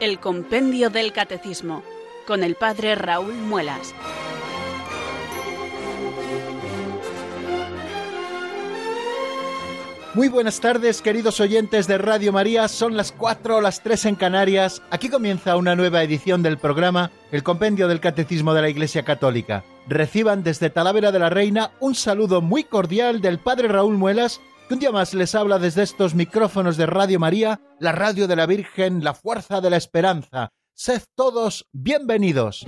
El Compendio del Catecismo, con el Padre Raúl Muelas. Muy buenas tardes, queridos oyentes de Radio María. Son las 4 o las 3 en Canarias. Aquí comienza una nueva edición del programa El Compendio del Catecismo de la Iglesia Católica. Reciban desde Talavera de la Reina un saludo muy cordial del Padre Raúl Muelas, un día más les habla desde estos micrófonos de Radio María, la radio de la Virgen, la fuerza de la esperanza. Sed todos bienvenidos.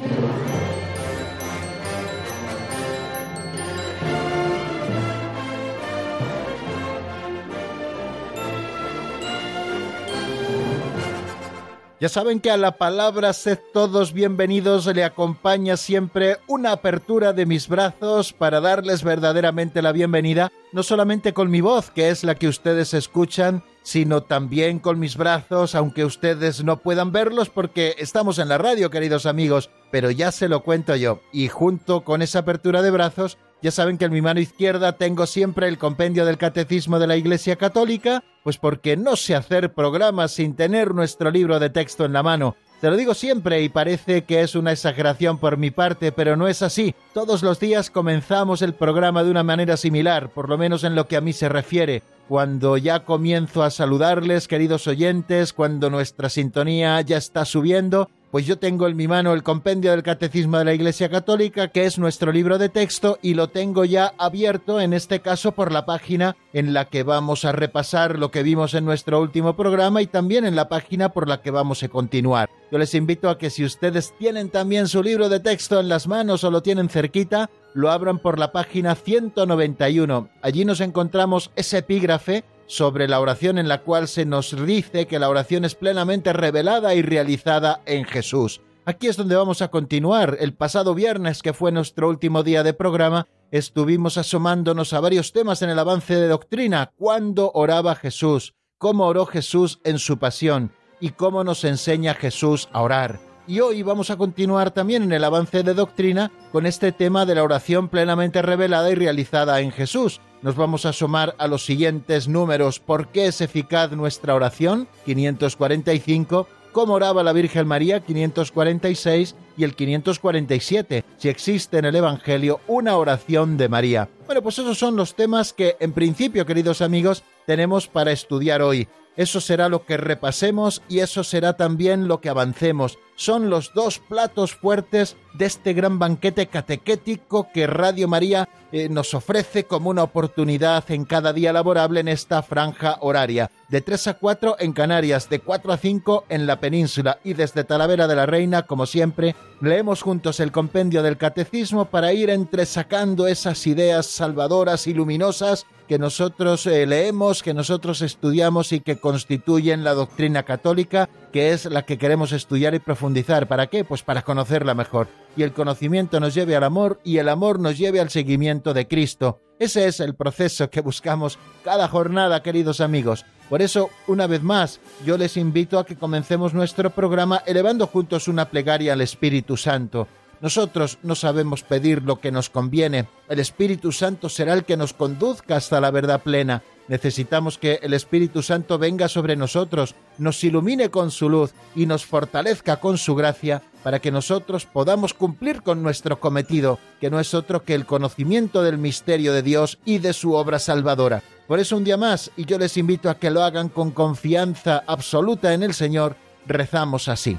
Ya saben que a la palabra sed todos bienvenidos le acompaña siempre una apertura de mis brazos para darles verdaderamente la bienvenida, no solamente con mi voz, que es la que ustedes escuchan, sino también con mis brazos, aunque ustedes no puedan verlos porque estamos en la radio, queridos amigos, pero ya se lo cuento yo. Y junto con esa apertura de brazos, ya saben que en mi mano izquierda tengo siempre el compendio del Catecismo de la Iglesia Católica, pues porque no sé hacer programas sin tener nuestro libro de texto en la mano. Te lo digo siempre y parece que es una exageración por mi parte, pero no es así. Todos los días comenzamos el programa de una manera similar, por lo menos en lo que a mí se refiere. Cuando ya comienzo a saludarles, queridos oyentes, cuando nuestra sintonía ya está subiendo, pues yo tengo en mi mano el compendio del Catecismo de la Iglesia Católica, que es nuestro libro de texto, y lo tengo ya abierto, en este caso por la página en la que vamos a repasar lo que vimos en nuestro último programa y también en la página por la que vamos a continuar. Yo les invito a que si ustedes tienen también su libro de texto en las manos o lo tienen cerquita, lo abran por la página 191. Allí nos encontramos ese epígrafe sobre la oración en la cual se nos dice que la oración es plenamente revelada y realizada en Jesús. Aquí es donde vamos a continuar. El pasado viernes, que fue nuestro último día de programa, estuvimos asomándonos a varios temas en el avance de doctrina. ¿Cuándo oraba Jesús? ¿Cómo oró Jesús en su pasión? ¿Y cómo nos enseña Jesús a orar? Y hoy vamos a continuar también en el avance de doctrina con este tema de la oración plenamente revelada y realizada en Jesús nos vamos a asomar a los siguientes números. ¿Por qué es eficaz nuestra oración? 545. ¿Cómo oraba la Virgen María? 546 y el 547. Si existe en el Evangelio una oración de María. Bueno, pues esos son los temas que en principio, queridos amigos, tenemos para estudiar hoy. Eso será lo que repasemos y eso será también lo que avancemos. Son los dos platos fuertes de este gran banquete catequético que Radio María eh, nos ofrece como una oportunidad en cada día laborable en esta franja horaria. De 3 a 4 en Canarias, de 4 a 5 en la península y desde Talavera de la Reina, como siempre, leemos juntos el compendio del catecismo para ir entresacando esas ideas salvadoras y luminosas que nosotros eh, leemos, que nosotros estudiamos y que constituyen la doctrina católica, que es la que queremos estudiar y profundizar. ¿Para qué? Pues para conocerla mejor. Y el conocimiento nos lleve al amor y el amor nos lleve al seguimiento de Cristo. Ese es el proceso que buscamos cada jornada, queridos amigos. Por eso, una vez más, yo les invito a que comencemos nuestro programa elevando juntos una plegaria al Espíritu Santo nosotros no sabemos pedir lo que nos conviene. El Espíritu Santo será el que nos conduzca hasta la verdad plena. Necesitamos que el Espíritu Santo venga sobre nosotros, nos ilumine con su luz y nos fortalezca con su gracia para que nosotros podamos cumplir con nuestro cometido, que no es otro que el conocimiento del misterio de Dios y de su obra salvadora. Por eso un día más, y yo les invito a que lo hagan con confianza absoluta en el Señor, rezamos así.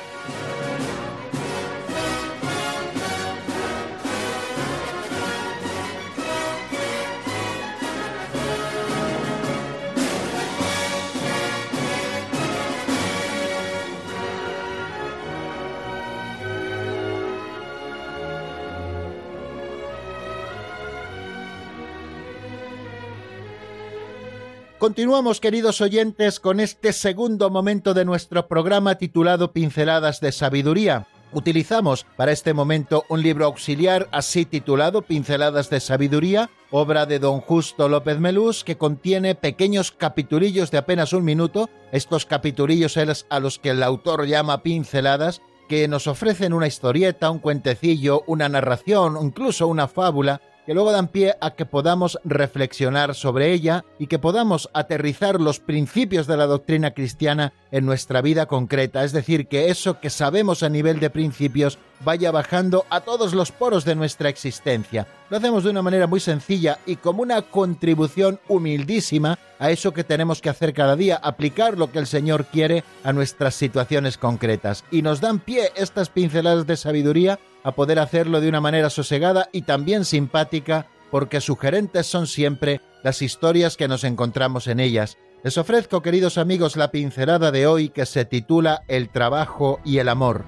Continuamos, queridos oyentes, con este segundo momento de nuestro programa titulado Pinceladas de Sabiduría. Utilizamos para este momento un libro auxiliar así titulado Pinceladas de Sabiduría, obra de don Justo López Melús, que contiene pequeños capitulillos de apenas un minuto, estos capitulillos a los que el autor llama pinceladas, que nos ofrecen una historieta, un cuentecillo, una narración, incluso una fábula, que luego dan pie a que podamos reflexionar sobre ella y que podamos aterrizar los principios de la doctrina cristiana en nuestra vida concreta, es decir, que eso que sabemos a nivel de principios vaya bajando a todos los poros de nuestra existencia. Lo hacemos de una manera muy sencilla y como una contribución humildísima a eso que tenemos que hacer cada día, aplicar lo que el Señor quiere a nuestras situaciones concretas. Y nos dan pie estas pinceladas de sabiduría a poder hacerlo de una manera sosegada y también simpática, porque sugerentes son siempre las historias que nos encontramos en ellas. Les ofrezco, queridos amigos, la pincelada de hoy que se titula El trabajo y el amor.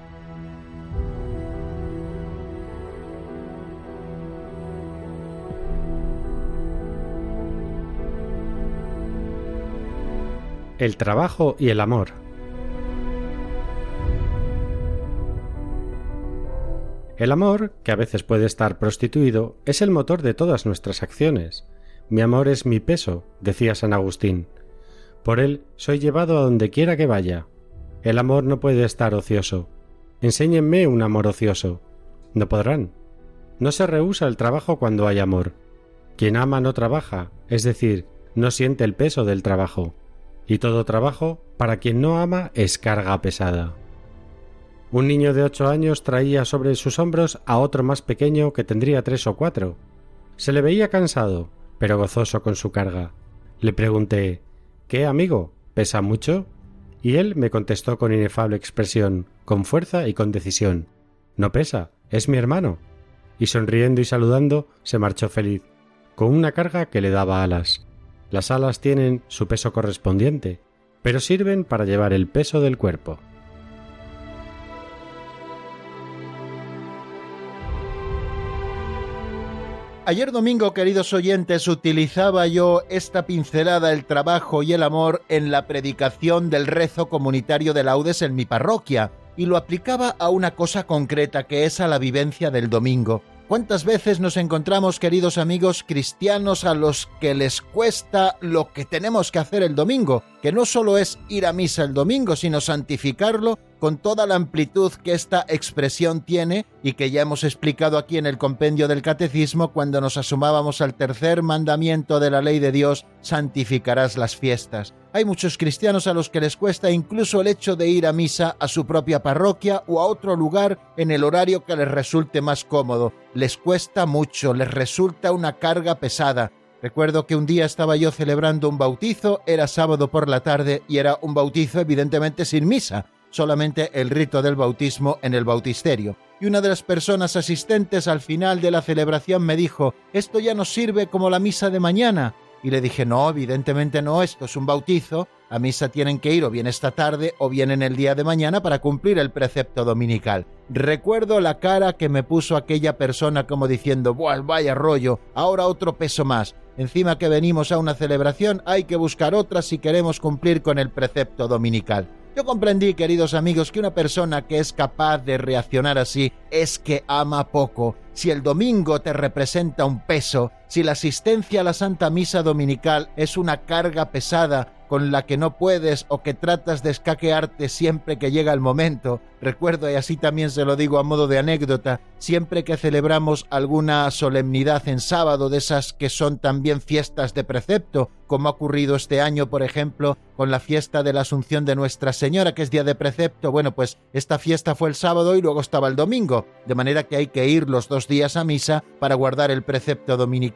El trabajo y el amor. El amor, que a veces puede estar prostituido, es el motor de todas nuestras acciones. Mi amor es mi peso, decía San Agustín. Por él soy llevado a donde quiera que vaya. El amor no puede estar ocioso. Enséñenme un amor ocioso. No podrán. No se rehúsa el trabajo cuando hay amor. Quien ama no trabaja, es decir, no siente el peso del trabajo. Y todo trabajo, para quien no ama, es carga pesada. Un niño de ocho años traía sobre sus hombros a otro más pequeño que tendría tres o cuatro. Se le veía cansado, pero gozoso con su carga. Le pregunté ¿Qué, amigo? ¿Pesa mucho? Y él me contestó con inefable expresión, con fuerza y con decisión No pesa, es mi hermano. Y sonriendo y saludando se marchó feliz, con una carga que le daba alas. Las alas tienen su peso correspondiente, pero sirven para llevar el peso del cuerpo. Ayer domingo, queridos oyentes, utilizaba yo esta pincelada, el trabajo y el amor, en la predicación del rezo comunitario de laudes en mi parroquia, y lo aplicaba a una cosa concreta que es a la vivencia del domingo. ¿Cuántas veces nos encontramos, queridos amigos cristianos, a los que les cuesta lo que tenemos que hacer el domingo? Que no solo es ir a misa el domingo, sino santificarlo con toda la amplitud que esta expresión tiene y que ya hemos explicado aquí en el compendio del Catecismo cuando nos asumábamos al tercer mandamiento de la ley de Dios, santificarás las fiestas. Hay muchos cristianos a los que les cuesta incluso el hecho de ir a misa a su propia parroquia o a otro lugar en el horario que les resulte más cómodo. Les cuesta mucho, les resulta una carga pesada. Recuerdo que un día estaba yo celebrando un bautizo, era sábado por la tarde y era un bautizo evidentemente sin misa, solamente el rito del bautismo en el bautisterio. Y una de las personas asistentes al final de la celebración me dijo, esto ya nos sirve como la misa de mañana. Y le dije, no, evidentemente no, esto es un bautizo, a misa tienen que ir o bien esta tarde o bien en el día de mañana para cumplir el precepto dominical. Recuerdo la cara que me puso aquella persona como diciendo, Buah, vaya rollo, ahora otro peso más. Encima que venimos a una celebración hay que buscar otra si queremos cumplir con el precepto dominical. Yo comprendí, queridos amigos, que una persona que es capaz de reaccionar así es que ama poco. Si el domingo te representa un peso, si la asistencia a la Santa Misa Dominical es una carga pesada con la que no puedes o que tratas de escaquearte siempre que llega el momento. Recuerdo, y así también se lo digo a modo de anécdota, siempre que celebramos alguna solemnidad en sábado, de esas que son también fiestas de precepto, como ha ocurrido este año, por ejemplo, con la fiesta de la Asunción de Nuestra Señora, que es día de precepto, bueno, pues esta fiesta fue el sábado y luego estaba el domingo, de manera que hay que ir los dos días a misa para guardar el precepto dominical.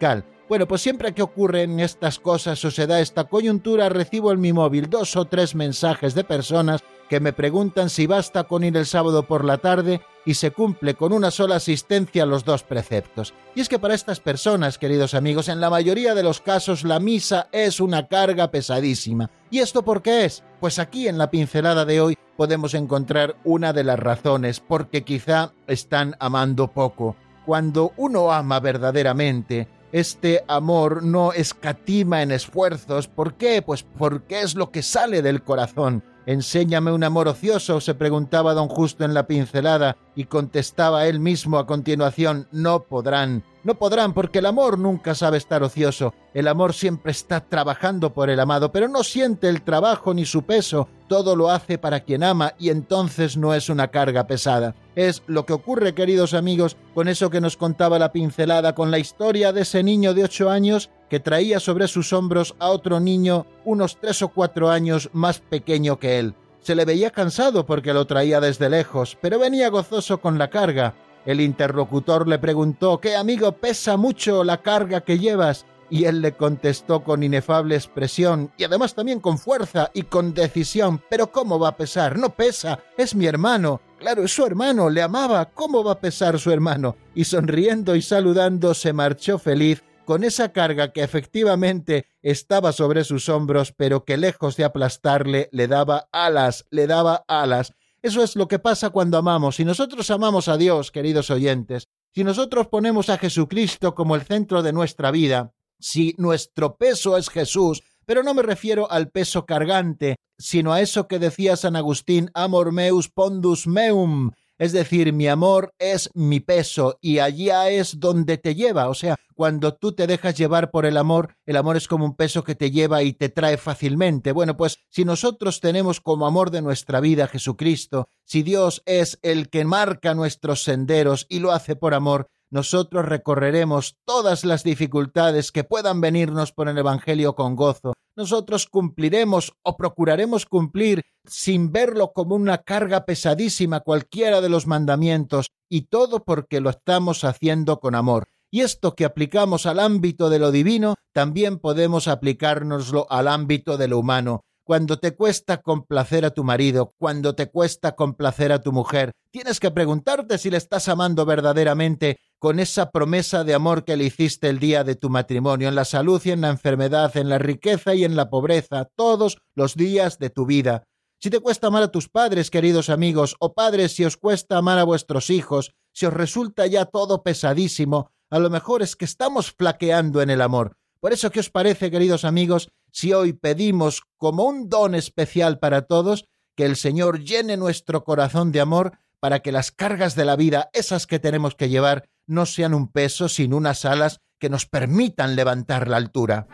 Bueno, pues siempre que ocurren estas cosas o se da esta coyuntura, recibo en mi móvil dos o tres mensajes de personas que me preguntan si basta con ir el sábado por la tarde y se cumple con una sola asistencia los dos preceptos. Y es que para estas personas, queridos amigos, en la mayoría de los casos la misa es una carga pesadísima. ¿Y esto por qué es? Pues aquí en la pincelada de hoy podemos encontrar una de las razones, porque quizá están amando poco. Cuando uno ama verdaderamente, este amor no escatima en esfuerzos. ¿Por qué? Pues porque es lo que sale del corazón. Enséñame un amor ocioso, se preguntaba don Justo en la pincelada, y contestaba él mismo a continuación, no podrán. No podrán porque el amor nunca sabe estar ocioso. El amor siempre está trabajando por el amado, pero no siente el trabajo ni su peso. Todo lo hace para quien ama y entonces no es una carga pesada. Es lo que ocurre, queridos amigos, con eso que nos contaba la pincelada, con la historia de ese niño de ocho años que traía sobre sus hombros a otro niño unos tres o cuatro años más pequeño que él. Se le veía cansado porque lo traía desde lejos, pero venía gozoso con la carga. El interlocutor le preguntó ¿Qué amigo pesa mucho la carga que llevas? Y él le contestó con inefable expresión y además también con fuerza y con decisión Pero ¿cómo va a pesar? No pesa, es mi hermano. Claro, es su hermano, le amaba. ¿Cómo va a pesar su hermano? Y sonriendo y saludando se marchó feliz con esa carga que efectivamente estaba sobre sus hombros, pero que lejos de aplastarle le daba alas, le daba alas. Eso es lo que pasa cuando amamos. Si nosotros amamos a Dios, queridos oyentes, si nosotros ponemos a Jesucristo como el centro de nuestra vida, si nuestro peso es Jesús, pero no me refiero al peso cargante, sino a eso que decía San Agustín, amor meus pondus meum, es decir, mi amor es mi peso y allá es donde te lleva. O sea, cuando tú te dejas llevar por el amor, el amor es como un peso que te lleva y te trae fácilmente. Bueno, pues si nosotros tenemos como amor de nuestra vida a Jesucristo, si Dios es el que marca nuestros senderos y lo hace por amor, nosotros recorreremos todas las dificultades que puedan venirnos por el Evangelio con gozo. Nosotros cumpliremos o procuraremos cumplir sin verlo como una carga pesadísima cualquiera de los mandamientos, y todo porque lo estamos haciendo con amor. Y esto que aplicamos al ámbito de lo divino, también podemos aplicárnoslo al ámbito de lo humano cuando te cuesta complacer a tu marido, cuando te cuesta complacer a tu mujer, tienes que preguntarte si le estás amando verdaderamente con esa promesa de amor que le hiciste el día de tu matrimonio, en la salud y en la enfermedad, en la riqueza y en la pobreza, todos los días de tu vida. Si te cuesta amar a tus padres, queridos amigos, o padres, si os cuesta amar a vuestros hijos, si os resulta ya todo pesadísimo, a lo mejor es que estamos flaqueando en el amor. Por eso, ¿qué os parece, queridos amigos, si hoy pedimos como un don especial para todos que el Señor llene nuestro corazón de amor para que las cargas de la vida, esas que tenemos que llevar, no sean un peso, sino unas alas que nos permitan levantar la altura.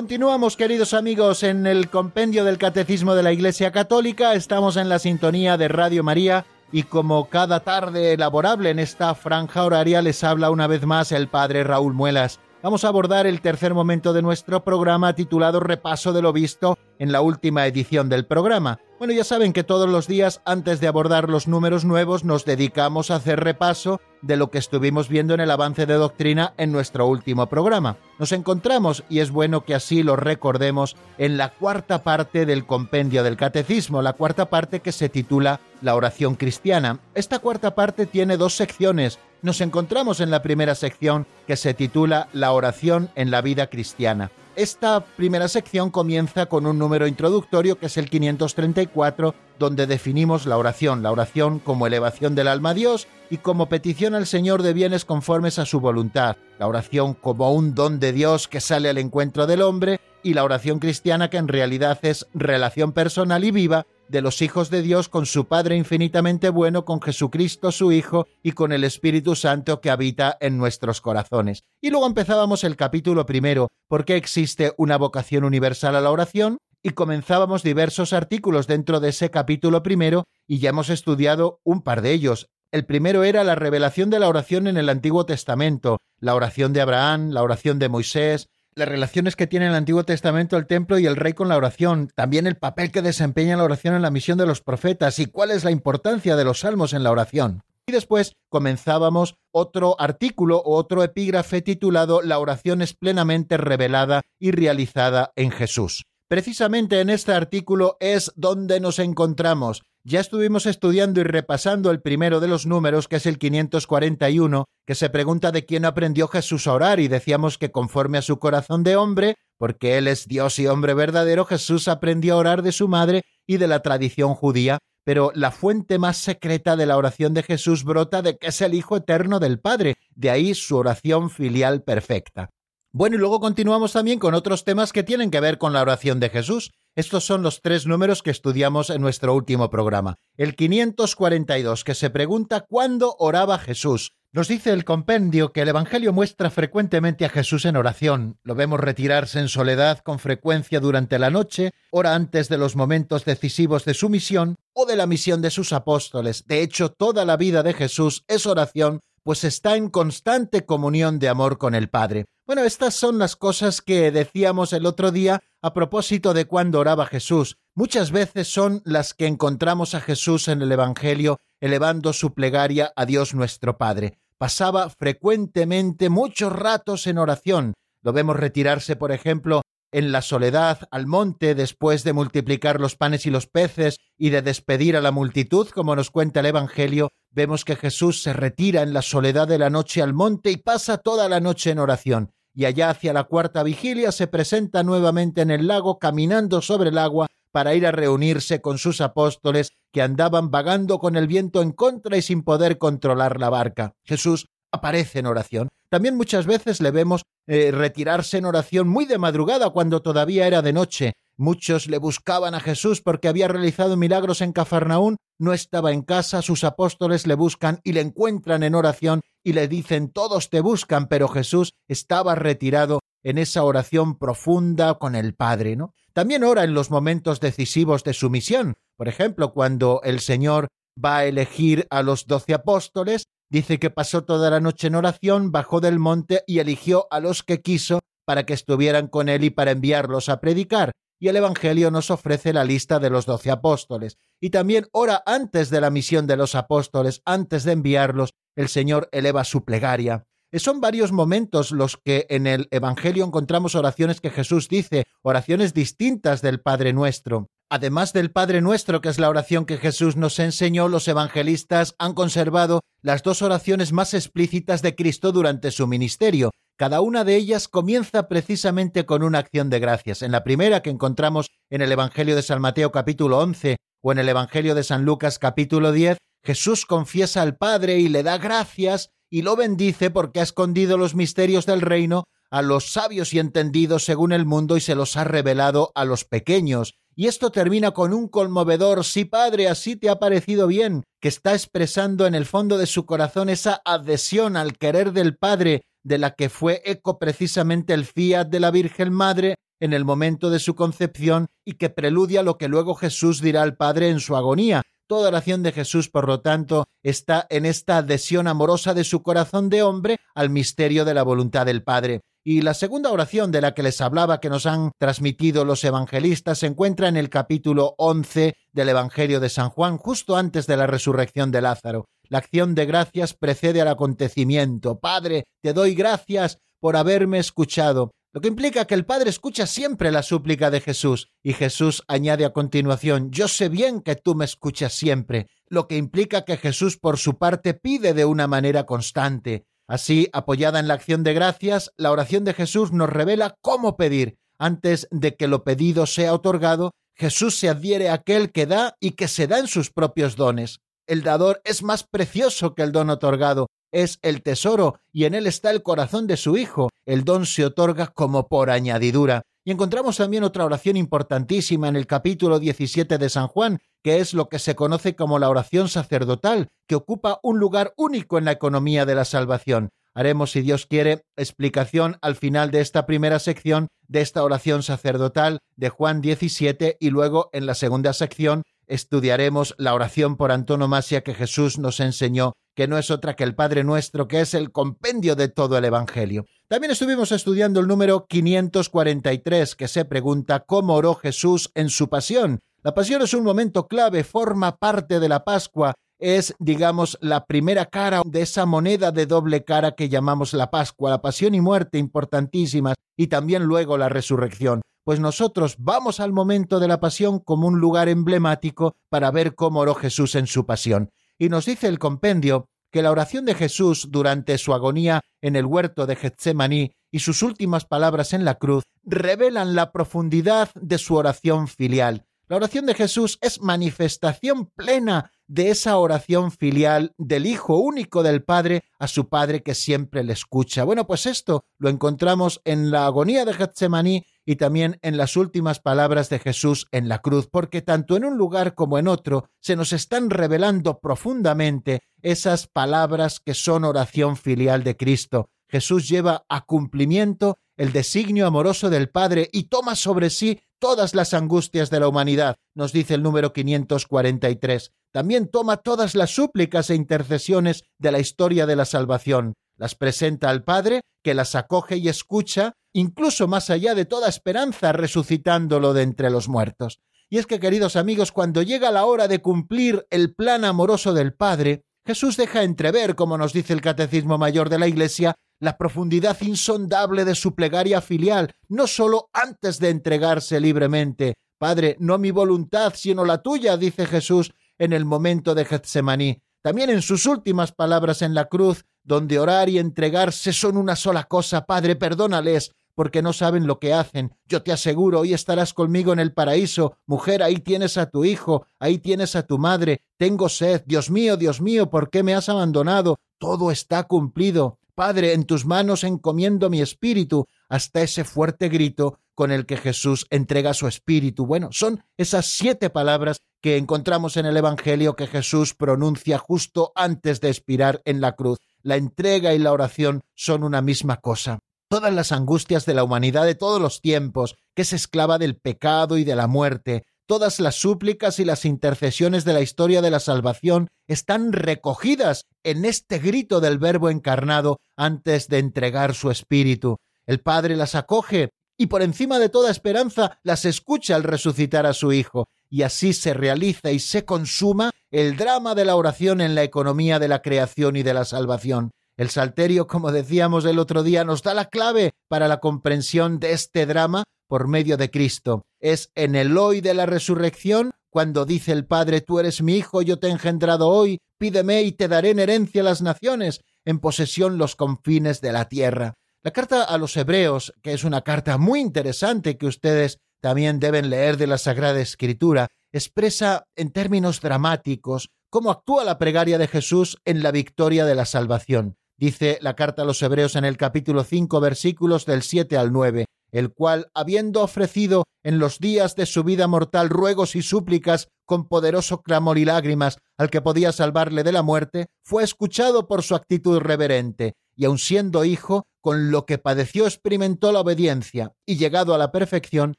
Continuamos, queridos amigos, en el compendio del Catecismo de la Iglesia Católica. Estamos en la sintonía de Radio María y como cada tarde elaborable en esta franja horaria les habla una vez más el Padre Raúl Muelas. Vamos a abordar el tercer momento de nuestro programa titulado Repaso de lo visto en la última edición del programa. Bueno, ya saben que todos los días, antes de abordar los números nuevos, nos dedicamos a hacer repaso de lo que estuvimos viendo en el avance de doctrina en nuestro último programa. Nos encontramos, y es bueno que así lo recordemos, en la cuarta parte del compendio del catecismo, la cuarta parte que se titula La oración cristiana. Esta cuarta parte tiene dos secciones. Nos encontramos en la primera sección que se titula La oración en la vida cristiana. Esta primera sección comienza con un número introductorio que es el 534, donde definimos la oración, la oración como elevación del alma a Dios y como petición al Señor de bienes conformes a su voluntad, la oración como un don de Dios que sale al encuentro del hombre y la oración cristiana que en realidad es relación personal y viva de los hijos de Dios con su Padre infinitamente bueno, con Jesucristo su Hijo y con el Espíritu Santo que habita en nuestros corazones. Y luego empezábamos el capítulo primero, ¿por qué existe una vocación universal a la oración? Y comenzábamos diversos artículos dentro de ese capítulo primero y ya hemos estudiado un par de ellos. El primero era la revelación de la oración en el Antiguo Testamento, la oración de Abraham, la oración de Moisés, las relaciones que tiene el Antiguo Testamento el templo y el rey con la oración, también el papel que desempeña la oración en la misión de los profetas y cuál es la importancia de los salmos en la oración. Y después comenzábamos otro artículo o otro epígrafe titulado La oración es plenamente revelada y realizada en Jesús. Precisamente en este artículo es donde nos encontramos. Ya estuvimos estudiando y repasando el primero de los números, que es el 541, que se pregunta de quién aprendió Jesús a orar y decíamos que conforme a su corazón de hombre, porque Él es Dios y hombre verdadero, Jesús aprendió a orar de su madre y de la tradición judía, pero la fuente más secreta de la oración de Jesús brota de que es el Hijo eterno del Padre, de ahí su oración filial perfecta. Bueno, y luego continuamos también con otros temas que tienen que ver con la oración de Jesús. Estos son los tres números que estudiamos en nuestro último programa. El 542, que se pregunta cuándo oraba Jesús. Nos dice el compendio que el Evangelio muestra frecuentemente a Jesús en oración. Lo vemos retirarse en soledad con frecuencia durante la noche, ora antes de los momentos decisivos de su misión o de la misión de sus apóstoles. De hecho, toda la vida de Jesús es oración pues está en constante comunión de amor con el Padre. Bueno, estas son las cosas que decíamos el otro día a propósito de cuando oraba Jesús. Muchas veces son las que encontramos a Jesús en el Evangelio elevando su plegaria a Dios nuestro Padre. Pasaba frecuentemente muchos ratos en oración. Lo vemos retirarse, por ejemplo, en la soledad al monte después de multiplicar los panes y los peces y de despedir a la multitud, como nos cuenta el Evangelio, vemos que Jesús se retira en la soledad de la noche al monte y pasa toda la noche en oración, y allá hacia la cuarta vigilia se presenta nuevamente en el lago caminando sobre el agua para ir a reunirse con sus apóstoles que andaban vagando con el viento en contra y sin poder controlar la barca. Jesús aparece en oración. También muchas veces le vemos eh, retirarse en oración muy de madrugada cuando todavía era de noche. Muchos le buscaban a Jesús porque había realizado milagros en Cafarnaún, no estaba en casa, sus apóstoles le buscan y le encuentran en oración y le dicen todos te buscan, pero Jesús estaba retirado en esa oración profunda con el Padre, ¿no? También ora en los momentos decisivos de su misión. Por ejemplo, cuando el Señor va a elegir a los doce apóstoles, Dice que pasó toda la noche en oración, bajó del monte y eligió a los que quiso para que estuvieran con él y para enviarlos a predicar. Y el Evangelio nos ofrece la lista de los doce apóstoles. Y también ora antes de la misión de los apóstoles, antes de enviarlos, el Señor eleva su plegaria. Son varios momentos los que en el Evangelio encontramos oraciones que Jesús dice, oraciones distintas del Padre nuestro. Además del Padre Nuestro, que es la oración que Jesús nos enseñó, los evangelistas han conservado las dos oraciones más explícitas de Cristo durante su ministerio. Cada una de ellas comienza precisamente con una acción de gracias. En la primera que encontramos en el Evangelio de San Mateo capítulo 11 o en el Evangelio de San Lucas capítulo 10, Jesús confiesa al Padre y le da gracias y lo bendice porque ha escondido los misterios del reino a los sabios y entendidos según el mundo y se los ha revelado a los pequeños. Y esto termina con un conmovedor sí padre, así te ha parecido bien, que está expresando en el fondo de su corazón esa adhesión al querer del Padre, de la que fue eco precisamente el fiat de la Virgen Madre en el momento de su concepción y que preludia lo que luego Jesús dirá al Padre en su agonía. Toda oración de Jesús, por lo tanto, está en esta adhesión amorosa de su corazón de hombre al misterio de la voluntad del Padre. Y la segunda oración de la que les hablaba que nos han transmitido los evangelistas se encuentra en el capítulo 11 del Evangelio de San Juan, justo antes de la resurrección de Lázaro. La acción de gracias precede al acontecimiento. Padre, te doy gracias por haberme escuchado. Lo que implica que el Padre escucha siempre la súplica de Jesús. Y Jesús añade a continuación, yo sé bien que tú me escuchas siempre, lo que implica que Jesús por su parte pide de una manera constante. Así, apoyada en la acción de gracias, la oración de Jesús nos revela cómo pedir. Antes de que lo pedido sea otorgado, Jesús se adhiere a aquel que da y que se da en sus propios dones. El dador es más precioso que el don otorgado, es el tesoro y en él está el corazón de su Hijo. El don se otorga como por añadidura. Y encontramos también otra oración importantísima en el capítulo 17 de San Juan, que es lo que se conoce como la oración sacerdotal, que ocupa un lugar único en la economía de la salvación. Haremos, si Dios quiere, explicación al final de esta primera sección de esta oración sacerdotal de Juan 17 y luego en la segunda sección estudiaremos la oración por antonomasia que Jesús nos enseñó, que no es otra que el Padre Nuestro, que es el compendio de todo el Evangelio. También estuvimos estudiando el número 543, que se pregunta cómo oró Jesús en su pasión. La pasión es un momento clave, forma parte de la Pascua, es, digamos, la primera cara de esa moneda de doble cara que llamamos la Pascua, la pasión y muerte importantísimas, y también luego la resurrección. pues nosotros vamos al momento de la pasión como un lugar emblemático para ver cómo oró Jesús en su pasión. Y nos dice el compendio que la oración de Jesús durante su agonía en el huerto de Getsemaní y sus últimas palabras en la cruz revelan la profundidad de su oración filial. La oración de Jesús es manifestación plena de esa oración filial del Hijo único del Padre a su Padre que siempre le escucha. Bueno, pues esto lo encontramos en la agonía de Getsemaní y también en las últimas palabras de Jesús en la cruz, porque tanto en un lugar como en otro se nos están revelando profundamente esas palabras que son oración filial de Cristo. Jesús lleva a cumplimiento el designio amoroso del Padre y toma sobre sí todas las angustias de la humanidad, nos dice el número 543. También toma todas las súplicas e intercesiones de la historia de la salvación las presenta al Padre, que las acoge y escucha, incluso más allá de toda esperanza, resucitándolo de entre los muertos. Y es que, queridos amigos, cuando llega la hora de cumplir el plan amoroso del Padre, Jesús deja entrever, como nos dice el Catecismo Mayor de la Iglesia, la profundidad insondable de su plegaria filial, no sólo antes de entregarse libremente. Padre, no mi voluntad, sino la tuya, dice Jesús en el momento de Getsemaní. También en sus últimas palabras en la cruz, donde orar y entregarse son una sola cosa. Padre, perdónales, porque no saben lo que hacen. Yo te aseguro, hoy estarás conmigo en el paraíso. Mujer, ahí tienes a tu hijo, ahí tienes a tu madre. Tengo sed. Dios mío, Dios mío, ¿por qué me has abandonado? Todo está cumplido. Padre, en tus manos encomiendo mi espíritu, hasta ese fuerte grito con el que Jesús entrega su espíritu. Bueno, son esas siete palabras que encontramos en el Evangelio que Jesús pronuncia justo antes de expirar en la cruz la entrega y la oración son una misma cosa. Todas las angustias de la humanidad de todos los tiempos, que es esclava del pecado y de la muerte, todas las súplicas y las intercesiones de la historia de la salvación están recogidas en este grito del Verbo encarnado antes de entregar su espíritu. El Padre las acoge y por encima de toda esperanza las escucha al resucitar a su Hijo, y así se realiza y se consuma el drama de la oración en la economía de la creación y de la salvación. El Salterio, como decíamos el otro día, nos da la clave para la comprensión de este drama por medio de Cristo. Es en el hoy de la resurrección cuando dice el Padre, tú eres mi Hijo, yo te he engendrado hoy, pídeme y te daré en herencia las naciones, en posesión los confines de la tierra. La carta a los Hebreos, que es una carta muy interesante que ustedes también deben leer de la Sagrada Escritura, expresa en términos dramáticos cómo actúa la plegaria de Jesús en la victoria de la salvación. Dice la carta a los Hebreos en el capítulo 5 versículos del 7 al 9, el cual, habiendo ofrecido en los días de su vida mortal ruegos y súplicas con poderoso clamor y lágrimas al que podía salvarle de la muerte, fue escuchado por su actitud reverente, y aun siendo hijo, con lo que padeció experimentó la obediencia, y llegado a la perfección,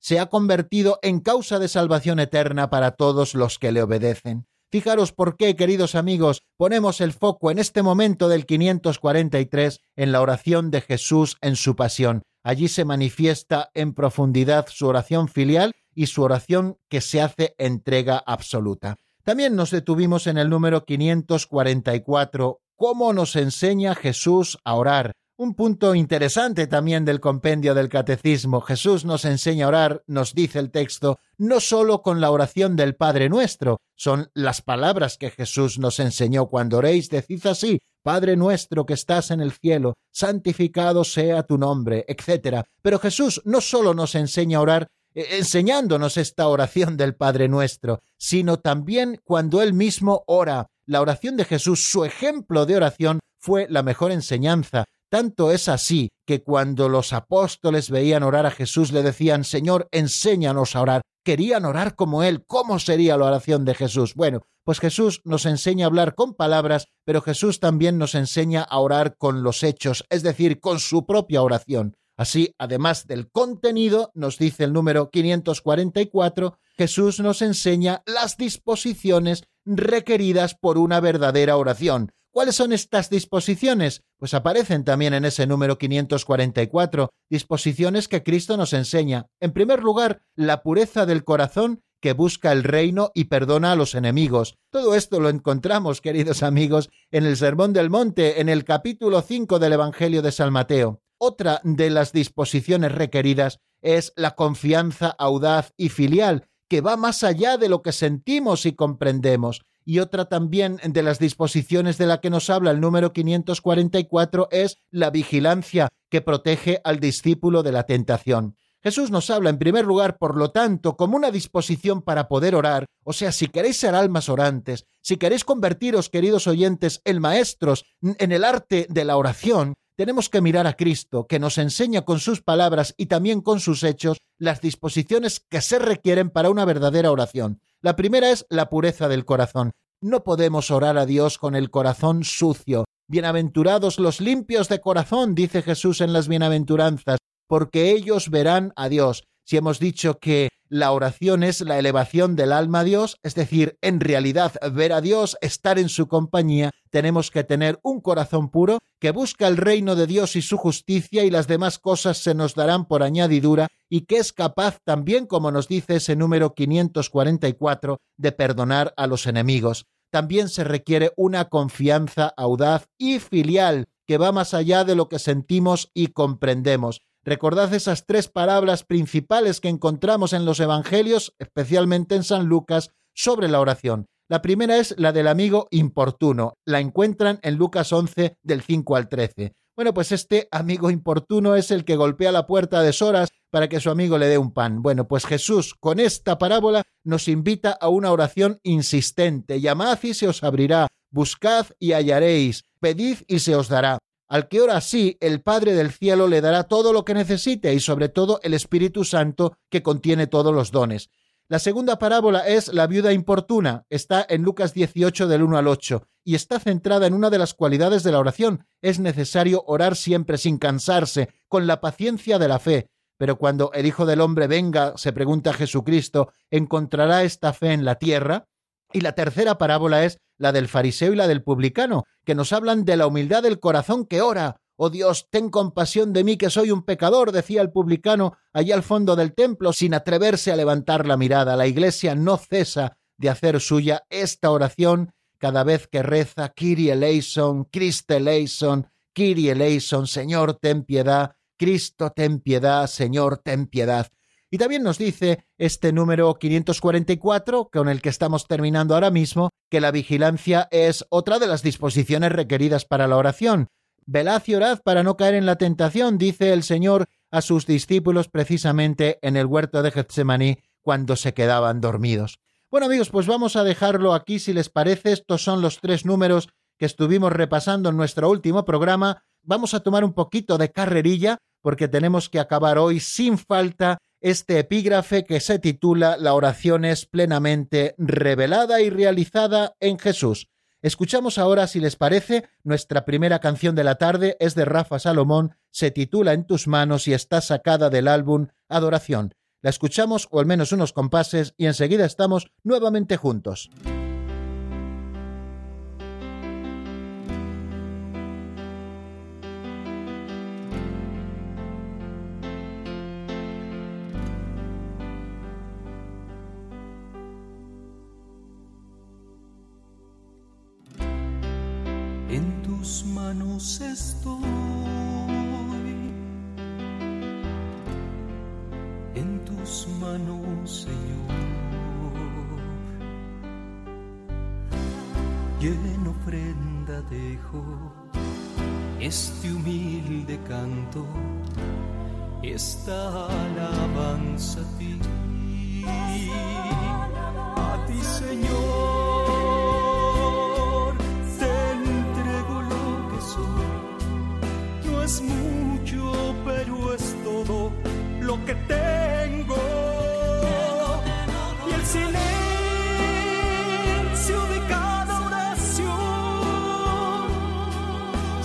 se ha convertido en causa de salvación eterna para todos los que le obedecen. Fijaros por qué, queridos amigos, ponemos el foco en este momento del 543 en la oración de Jesús en su pasión. Allí se manifiesta en profundidad su oración filial y su oración que se hace entrega absoluta. También nos detuvimos en el número 544, cómo nos enseña Jesús a orar. Un punto interesante también del compendio del catecismo. Jesús nos enseña a orar, nos dice el texto, no sólo con la oración del Padre nuestro, son las palabras que Jesús nos enseñó cuando oréis, decid así, Padre nuestro que estás en el cielo, santificado sea tu nombre, etc. Pero Jesús no sólo nos enseña a orar, eh, enseñándonos esta oración del Padre nuestro, sino también cuando Él mismo ora. La oración de Jesús, su ejemplo de oración, fue la mejor enseñanza. Tanto es así que cuando los apóstoles veían orar a Jesús le decían, Señor, enséñanos a orar. Querían orar como Él. ¿Cómo sería la oración de Jesús? Bueno, pues Jesús nos enseña a hablar con palabras, pero Jesús también nos enseña a orar con los hechos, es decir, con su propia oración. Así, además del contenido, nos dice el número 544, Jesús nos enseña las disposiciones requeridas por una verdadera oración. ¿Cuáles son estas disposiciones? Pues aparecen también en ese número 544, disposiciones que Cristo nos enseña. En primer lugar, la pureza del corazón que busca el reino y perdona a los enemigos. Todo esto lo encontramos, queridos amigos, en el Sermón del Monte, en el capítulo 5 del Evangelio de San Mateo. Otra de las disposiciones requeridas es la confianza audaz y filial, que va más allá de lo que sentimos y comprendemos. Y otra también de las disposiciones de la que nos habla el número 544 es la vigilancia que protege al discípulo de la tentación. Jesús nos habla en primer lugar, por lo tanto, como una disposición para poder orar, o sea, si queréis ser almas orantes, si queréis convertiros, queridos oyentes, en maestros en el arte de la oración, tenemos que mirar a Cristo, que nos enseña con sus palabras y también con sus hechos las disposiciones que se requieren para una verdadera oración. La primera es la pureza del corazón. No podemos orar a Dios con el corazón sucio. Bienaventurados los limpios de corazón, dice Jesús en las bienaventuranzas, porque ellos verán a Dios. Si hemos dicho que la oración es la elevación del alma a Dios, es decir, en realidad ver a Dios, estar en su compañía, tenemos que tener un corazón puro que busca el reino de Dios y su justicia y las demás cosas se nos darán por añadidura y que es capaz también, como nos dice ese número 544, de perdonar a los enemigos. También se requiere una confianza audaz y filial que va más allá de lo que sentimos y comprendemos. Recordad esas tres palabras principales que encontramos en los Evangelios, especialmente en San Lucas, sobre la oración. La primera es la del amigo importuno. La encuentran en Lucas 11 del 5 al 13. Bueno, pues este amigo importuno es el que golpea la puerta a deshoras para que su amigo le dé un pan. Bueno, pues Jesús con esta parábola nos invita a una oración insistente. Llamad y se os abrirá, buscad y hallaréis, pedid y se os dará. Al que ora así, el Padre del cielo le dará todo lo que necesite y sobre todo el Espíritu Santo que contiene todos los dones. La segunda parábola es la viuda importuna, está en Lucas 18 del 1 al 8 y está centrada en una de las cualidades de la oración. Es necesario orar siempre sin cansarse, con la paciencia de la fe. Pero cuando el Hijo del Hombre venga, se pregunta Jesucristo, ¿encontrará esta fe en la tierra? Y la tercera parábola es la del fariseo y la del publicano, que nos hablan de la humildad del corazón que ora. Oh Dios, ten compasión de mí que soy un pecador, decía el publicano allá al fondo del templo, sin atreverse a levantar la mirada. La Iglesia no cesa de hacer suya esta oración cada vez que reza Kyrie eleison, Christe eleison, Kyrie eleison, Señor, ten piedad, Cristo, ten piedad, Señor, ten piedad. Y también nos dice este número 544, con el que estamos terminando ahora mismo, que la vigilancia es otra de las disposiciones requeridas para la oración. Velad y orad para no caer en la tentación, dice el Señor a sus discípulos precisamente en el huerto de Getsemaní cuando se quedaban dormidos. Bueno amigos, pues vamos a dejarlo aquí si les parece. Estos son los tres números que estuvimos repasando en nuestro último programa. Vamos a tomar un poquito de carrerilla porque tenemos que acabar hoy sin falta este epígrafe que se titula La oración es plenamente revelada y realizada en Jesús. Escuchamos ahora, si les parece, nuestra primera canción de la tarde es de Rafa Salomón, se titula En tus manos y está sacada del álbum Adoración. La escuchamos o al menos unos compases y enseguida estamos nuevamente juntos. Estoy, en tus manos, Señor, y en ofrenda dejo este humilde canto, esta alabanza a ti, a ti, Señor. Lo que tengo. Y el silencio de cada oración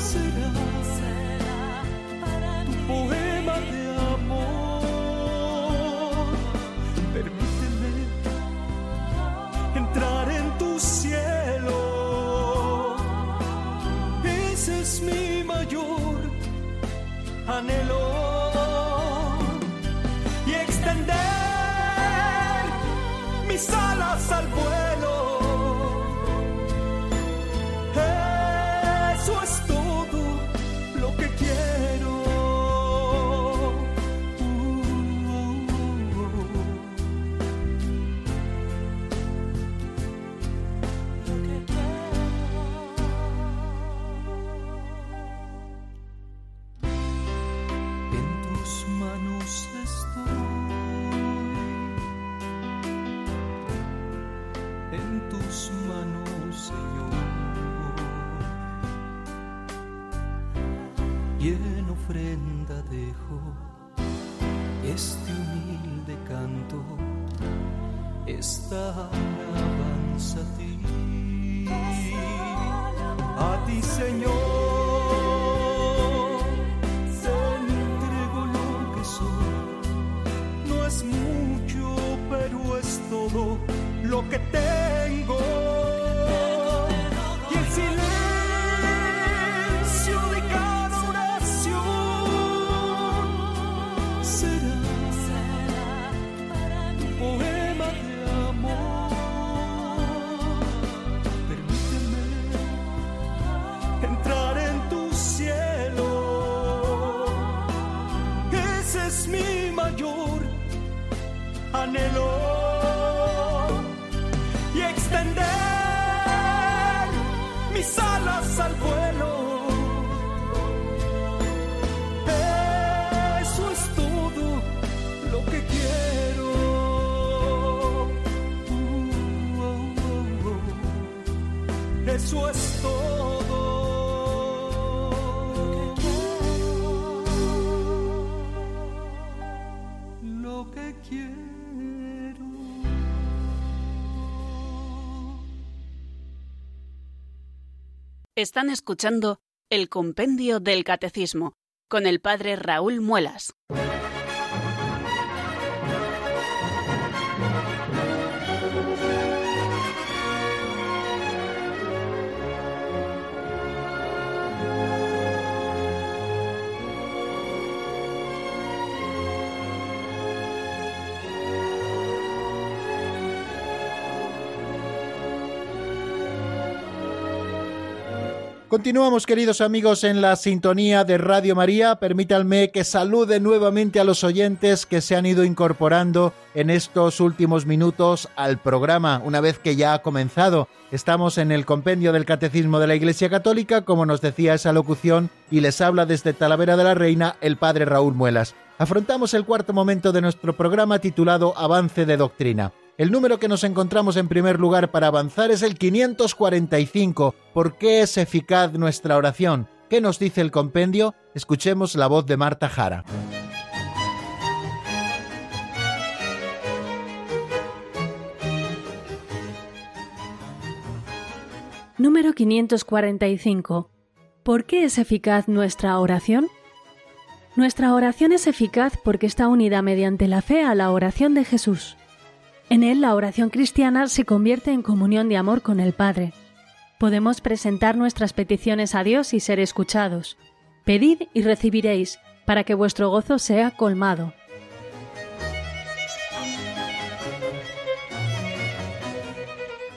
será, tu poema de amor. Permíteme entrar en tu cielo. Ese es mi mayor anhelo Todo. Lo que quiero. Están escuchando el Compendio del Catecismo con el Padre Raúl Muelas. Continuamos, queridos amigos, en la sintonía de Radio María. Permítanme que salude nuevamente a los oyentes que se han ido incorporando en estos últimos minutos al programa, una vez que ya ha comenzado. Estamos en el compendio del Catecismo de la Iglesia Católica, como nos decía esa locución, y les habla desde Talavera de la Reina el Padre Raúl Muelas. Afrontamos el cuarto momento de nuestro programa titulado Avance de Doctrina. El número que nos encontramos en primer lugar para avanzar es el 545. ¿Por qué es eficaz nuestra oración? ¿Qué nos dice el compendio? Escuchemos la voz de Marta Jara. Número 545. ¿Por qué es eficaz nuestra oración? Nuestra oración es eficaz porque está unida mediante la fe a la oración de Jesús. En él la oración cristiana se convierte en comunión de amor con el Padre. Podemos presentar nuestras peticiones a Dios y ser escuchados. Pedid y recibiréis, para que vuestro gozo sea colmado.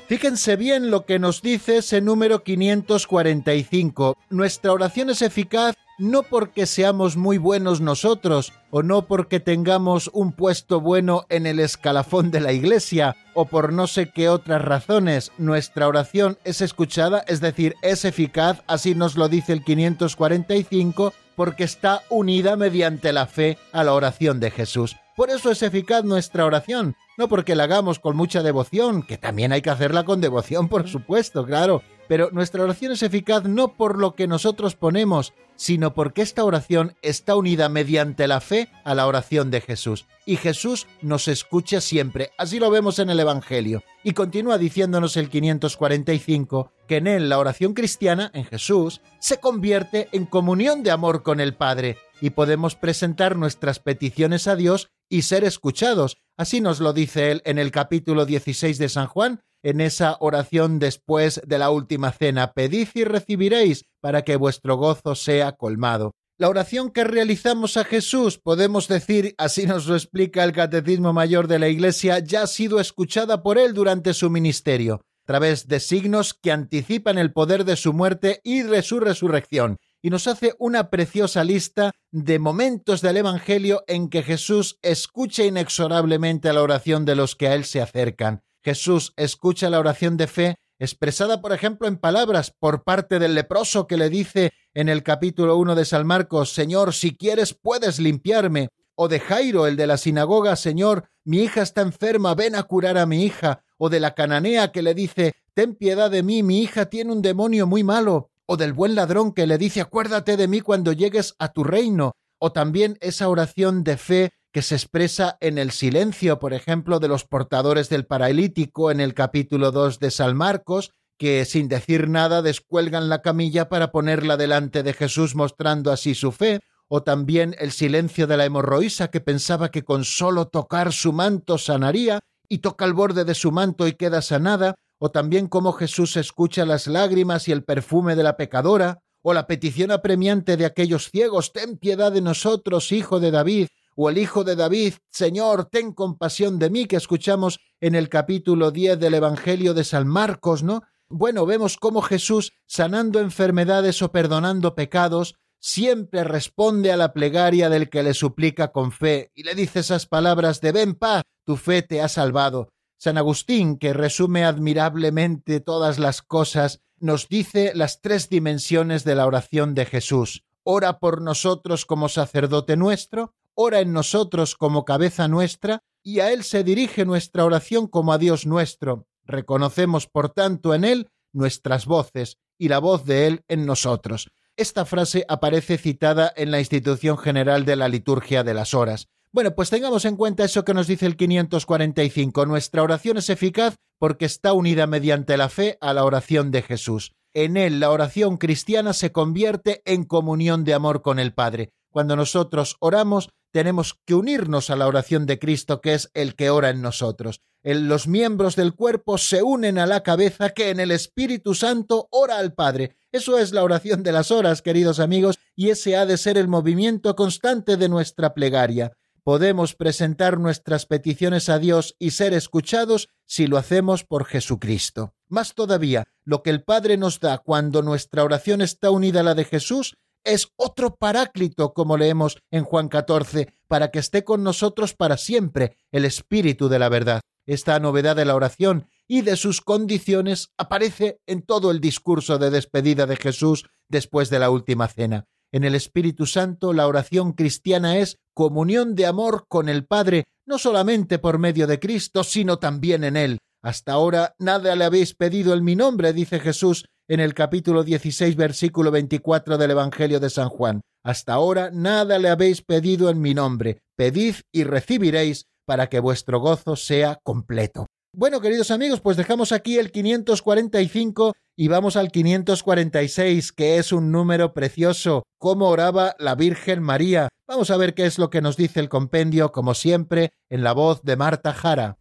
Fíjense bien lo que nos dice ese número 545. Nuestra oración es eficaz no porque seamos muy buenos nosotros, o no porque tengamos un puesto bueno en el escalafón de la iglesia, o por no sé qué otras razones. Nuestra oración es escuchada, es decir, es eficaz, así nos lo dice el 545, porque está unida mediante la fe a la oración de Jesús. Por eso es eficaz nuestra oración, no porque la hagamos con mucha devoción, que también hay que hacerla con devoción, por supuesto, claro, pero nuestra oración es eficaz no por lo que nosotros ponemos, sino porque esta oración está unida mediante la fe a la oración de Jesús. Y Jesús nos escucha siempre, así lo vemos en el Evangelio. Y continúa diciéndonos el 545 que en él la oración cristiana, en Jesús, se convierte en comunión de amor con el Padre, y podemos presentar nuestras peticiones a Dios y ser escuchados. Así nos lo dice él en el capítulo 16 de San Juan, en esa oración después de la última cena, pedid y recibiréis para que vuestro gozo sea colmado. La oración que realizamos a Jesús, podemos decir, así nos lo explica el Catecismo Mayor de la Iglesia, ya ha sido escuchada por él durante su ministerio, a través de signos que anticipan el poder de su muerte y de su resurrección, y nos hace una preciosa lista de momentos del Evangelio en que Jesús escucha inexorablemente la oración de los que a él se acercan. Jesús escucha la oración de fe expresada, por ejemplo, en palabras por parte del leproso que le dice en el capítulo 1 de San Marcos, Señor, si quieres puedes limpiarme, o de Jairo, el de la sinagoga, Señor, mi hija está enferma, ven a curar a mi hija, o de la cananea que le dice, ten piedad de mí, mi hija tiene un demonio muy malo, o del buen ladrón que le dice acuérdate de mí cuando llegues a tu reino, o también esa oración de fe que se expresa en el silencio, por ejemplo, de los portadores del paralítico en el capítulo 2 de San Marcos, que sin decir nada descuelgan la camilla para ponerla delante de Jesús mostrando así su fe, o también el silencio de la hemorroísa que pensaba que con solo tocar su manto sanaría, y toca el borde de su manto y queda sanada, o también cómo Jesús escucha las lágrimas y el perfume de la pecadora, o la petición apremiante de aquellos ciegos, ten piedad de nosotros, hijo de David, o el hijo de David, Señor, ten compasión de mí, que escuchamos en el capítulo 10 del Evangelio de San Marcos, ¿no? Bueno, vemos cómo Jesús, sanando enfermedades o perdonando pecados, siempre responde a la plegaria del que le suplica con fe y le dice esas palabras de ven paz, tu fe te ha salvado. San Agustín, que resume admirablemente todas las cosas, nos dice las tres dimensiones de la oración de Jesús. Ora por nosotros como sacerdote nuestro, ora en nosotros como cabeza nuestra, y a Él se dirige nuestra oración como a Dios nuestro. Reconocemos, por tanto, en Él nuestras voces y la voz de Él en nosotros. Esta frase aparece citada en la institución general de la liturgia de las horas. Bueno, pues tengamos en cuenta eso que nos dice el 545. Nuestra oración es eficaz porque está unida mediante la fe a la oración de Jesús. En él la oración cristiana se convierte en comunión de amor con el Padre. Cuando nosotros oramos, tenemos que unirnos a la oración de Cristo, que es el que ora en nosotros. los miembros del cuerpo se unen a la cabeza que en el Espíritu Santo ora al Padre. Eso es la oración de las horas, queridos amigos, y ese ha de ser el movimiento constante de nuestra plegaria. Podemos presentar nuestras peticiones a Dios y ser escuchados si lo hacemos por Jesucristo. Más todavía, lo que el Padre nos da cuando nuestra oración está unida a la de Jesús es otro paráclito, como leemos en Juan 14, para que esté con nosotros para siempre el Espíritu de la verdad. Esta novedad de la oración y de sus condiciones aparece en todo el discurso de despedida de Jesús después de la última cena. En el Espíritu Santo la oración cristiana es comunión de amor con el Padre, no solamente por medio de Cristo, sino también en Él. Hasta ahora nada le habéis pedido en mi nombre, dice Jesús en el capítulo 16, versículo 24 del Evangelio de San Juan. Hasta ahora nada le habéis pedido en mi nombre. Pedid y recibiréis para que vuestro gozo sea completo. Bueno, queridos amigos, pues dejamos aquí el 545 y vamos al 546, que es un número precioso. ¿Cómo oraba la Virgen María? Vamos a ver qué es lo que nos dice el compendio, como siempre, en la voz de Marta Jara.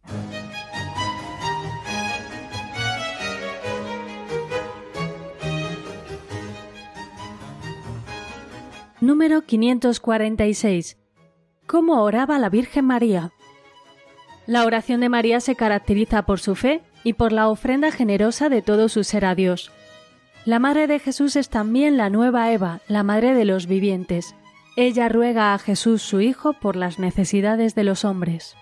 Número 546. ¿Cómo oraba la Virgen María? La oración de María se caracteriza por su fe y por la ofrenda generosa de todo su ser a Dios. La Madre de Jesús es también la nueva Eva, la Madre de los vivientes. Ella ruega a Jesús su Hijo por las necesidades de los hombres.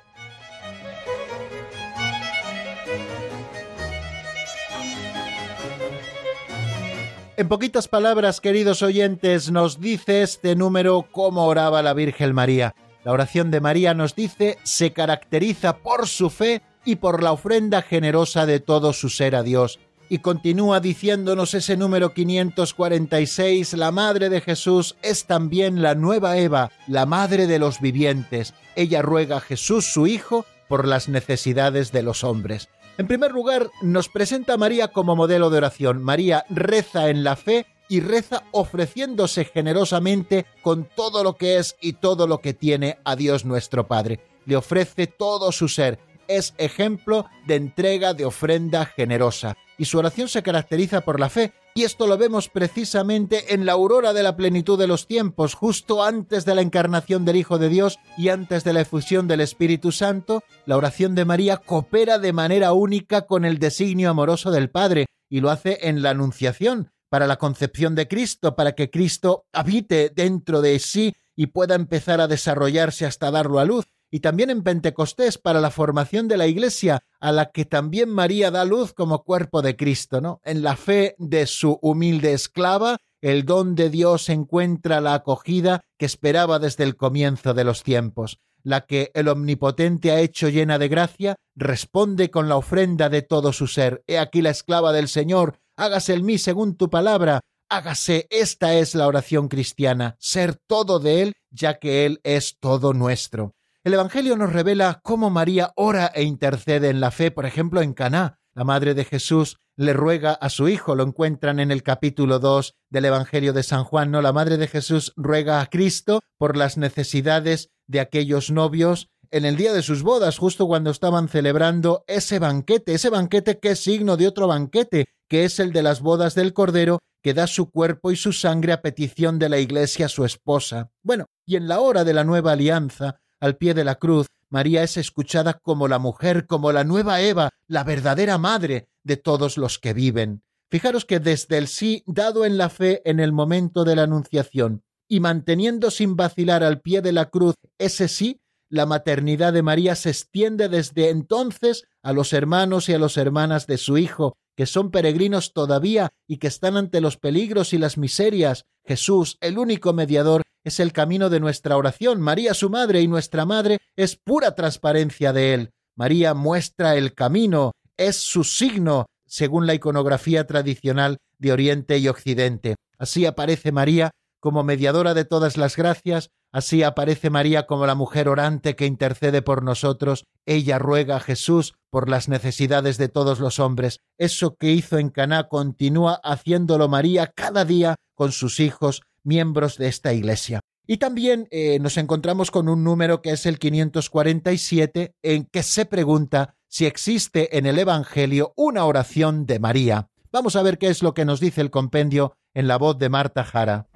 En poquitas palabras, queridos oyentes, nos dice este número cómo oraba la Virgen María. La oración de María nos dice se caracteriza por su fe y por la ofrenda generosa de todo su ser a Dios. Y continúa diciéndonos ese número 546, la Madre de Jesús es también la nueva Eva, la Madre de los vivientes. Ella ruega a Jesús, su Hijo, por las necesidades de los hombres. En primer lugar, nos presenta a María como modelo de oración. María reza en la fe y reza ofreciéndose generosamente con todo lo que es y todo lo que tiene a Dios nuestro Padre. Le ofrece todo su ser. Es ejemplo de entrega de ofrenda generosa. Y su oración se caracteriza por la fe y esto lo vemos precisamente en la aurora de la plenitud de los tiempos, justo antes de la encarnación del Hijo de Dios y antes de la efusión del Espíritu Santo, la oración de María coopera de manera única con el designio amoroso del Padre, y lo hace en la Anunciación, para la concepción de Cristo, para que Cristo habite dentro de sí y pueda empezar a desarrollarse hasta darlo a luz y también en Pentecostés para la formación de la Iglesia, a la que también María da luz como cuerpo de Cristo, ¿no? En la fe de su humilde esclava, el don de Dios encuentra la acogida que esperaba desde el comienzo de los tiempos. La que el Omnipotente ha hecho llena de gracia, responde con la ofrenda de todo su ser. He aquí la esclava del Señor, hágase el mí según tu palabra. hágase. Esta es la oración cristiana, ser todo de Él, ya que Él es todo nuestro. El Evangelio nos revela cómo María ora e intercede en la fe, por ejemplo, en Caná. La madre de Jesús le ruega a su hijo, lo encuentran en el capítulo 2 del Evangelio de San Juan, ¿no? La madre de Jesús ruega a Cristo por las necesidades de aquellos novios en el día de sus bodas, justo cuando estaban celebrando ese banquete, ese banquete que es signo de otro banquete, que es el de las bodas del Cordero, que da su cuerpo y su sangre a petición de la Iglesia su esposa. Bueno, y en la hora de la nueva alianza, al pie de la cruz, María es escuchada como la mujer, como la nueva Eva, la verdadera madre de todos los que viven. Fijaros que desde el sí dado en la fe en el momento de la Anunciación y manteniendo sin vacilar al pie de la cruz ese sí, la maternidad de María se extiende desde entonces a los hermanos y a las hermanas de su Hijo, que son peregrinos todavía y que están ante los peligros y las miserias. Jesús, el único mediador, es el camino de nuestra oración. María, su madre y nuestra madre, es pura transparencia de él. María muestra el camino, es su signo, según la iconografía tradicional de Oriente y Occidente. Así aparece María como mediadora de todas las gracias, así aparece María como la mujer orante que intercede por nosotros, ella ruega a Jesús por las necesidades de todos los hombres. Eso que hizo en Caná continúa haciéndolo María cada día con sus hijos, miembros de esta iglesia. Y también eh, nos encontramos con un número que es el 547, en que se pregunta si existe en el Evangelio una oración de María. Vamos a ver qué es lo que nos dice el compendio en la voz de Marta Jara.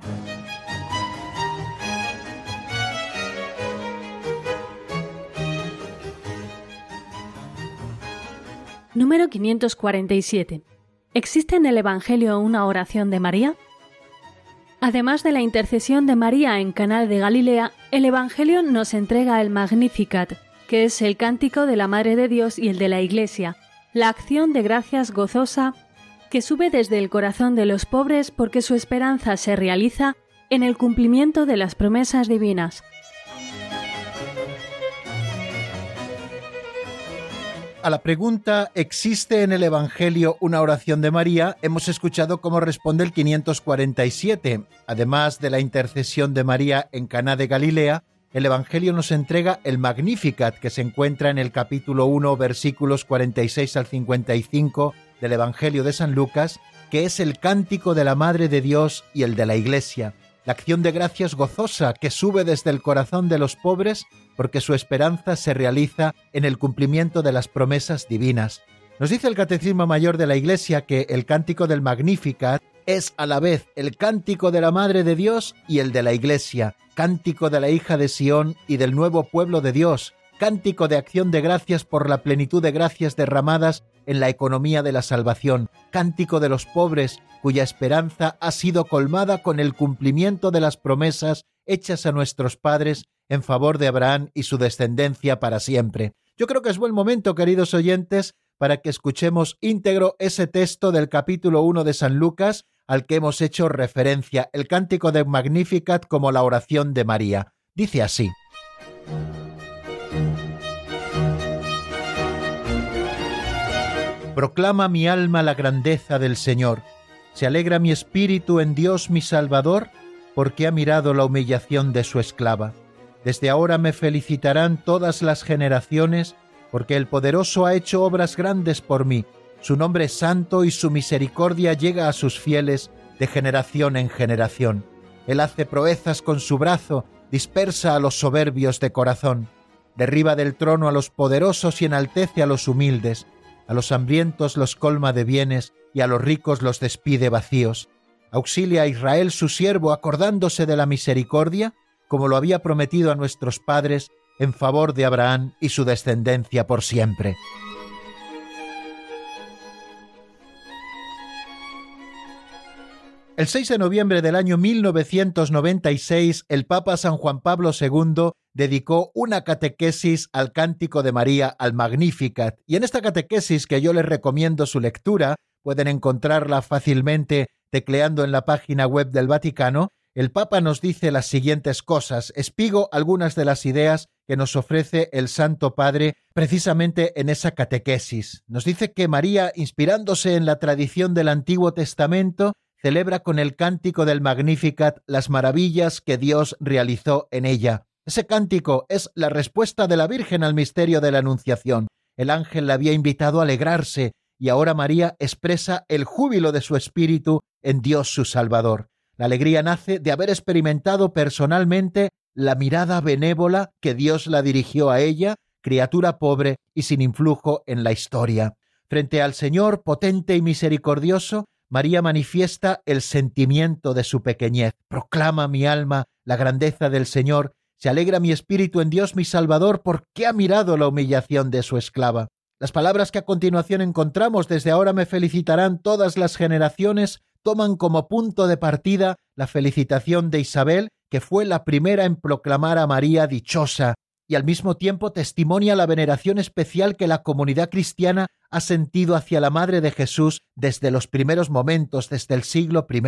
Número 547. ¿Existe en el Evangelio una oración de María? Además de la intercesión de María en Canal de Galilea, el Evangelio nos entrega el Magnificat, que es el cántico de la Madre de Dios y el de la Iglesia, la acción de gracias gozosa que sube desde el corazón de los pobres porque su esperanza se realiza en el cumplimiento de las promesas divinas. A la pregunta ¿existe en el Evangelio una oración de María? hemos escuchado cómo responde el 547. Además de la intercesión de María en Caná de Galilea, el Evangelio nos entrega el Magnificat que se encuentra en el capítulo 1 versículos 46 al 55 del Evangelio de San Lucas, que es el cántico de la Madre de Dios y el de la Iglesia la acción de gracias gozosa que sube desde el corazón de los pobres porque su esperanza se realiza en el cumplimiento de las promesas divinas. Nos dice el Catecismo Mayor de la Iglesia que el cántico del Magnificat es a la vez el cántico de la Madre de Dios y el de la Iglesia, cántico de la hija de Sión y del nuevo pueblo de Dios, cántico de acción de gracias por la plenitud de gracias derramadas en la economía de la salvación, cántico de los pobres cuya esperanza ha sido colmada con el cumplimiento de las promesas hechas a nuestros padres en favor de Abraham y su descendencia para siempre. Yo creo que es buen momento, queridos oyentes, para que escuchemos íntegro ese texto del capítulo 1 de San Lucas al que hemos hecho referencia, el cántico de Magnificat como la oración de María. Dice así. Proclama mi alma la grandeza del Señor. Se alegra mi espíritu en Dios mi Salvador, porque ha mirado la humillación de su esclava. Desde ahora me felicitarán todas las generaciones, porque el poderoso ha hecho obras grandes por mí. Su nombre es santo y su misericordia llega a sus fieles de generación en generación. Él hace proezas con su brazo, dispersa a los soberbios de corazón, derriba del trono a los poderosos y enaltece a los humildes a los hambrientos los colma de bienes y a los ricos los despide vacíos. Auxilia a Israel su siervo acordándose de la misericordia, como lo había prometido a nuestros padres, en favor de Abraham y su descendencia por siempre. El 6 de noviembre del año 1996, el Papa San Juan Pablo II dedicó una catequesis al Cántico de María, al Magnificat, y en esta catequesis que yo les recomiendo su lectura, pueden encontrarla fácilmente tecleando en la página web del Vaticano, el Papa nos dice las siguientes cosas. Espigo algunas de las ideas que nos ofrece el Santo Padre precisamente en esa catequesis. Nos dice que María, inspirándose en la tradición del Antiguo Testamento, celebra con el cántico del Magnificat las maravillas que Dios realizó en ella. Ese cántico es la respuesta de la Virgen al misterio de la Anunciación. El ángel la había invitado a alegrarse y ahora María expresa el júbilo de su espíritu en Dios su Salvador. La alegría nace de haber experimentado personalmente la mirada benévola que Dios la dirigió a ella, criatura pobre y sin influjo en la historia. Frente al Señor potente y misericordioso, María manifiesta el sentimiento de su pequeñez. Proclama mi alma la grandeza del Señor, se alegra mi espíritu en Dios mi Salvador porque ha mirado la humillación de su esclava. Las palabras que a continuación encontramos desde ahora me felicitarán todas las generaciones toman como punto de partida la felicitación de Isabel, que fue la primera en proclamar a María dichosa, y al mismo tiempo testimonia la veneración especial que la comunidad cristiana ha sentido hacia la Madre de Jesús desde los primeros momentos, desde el siglo I.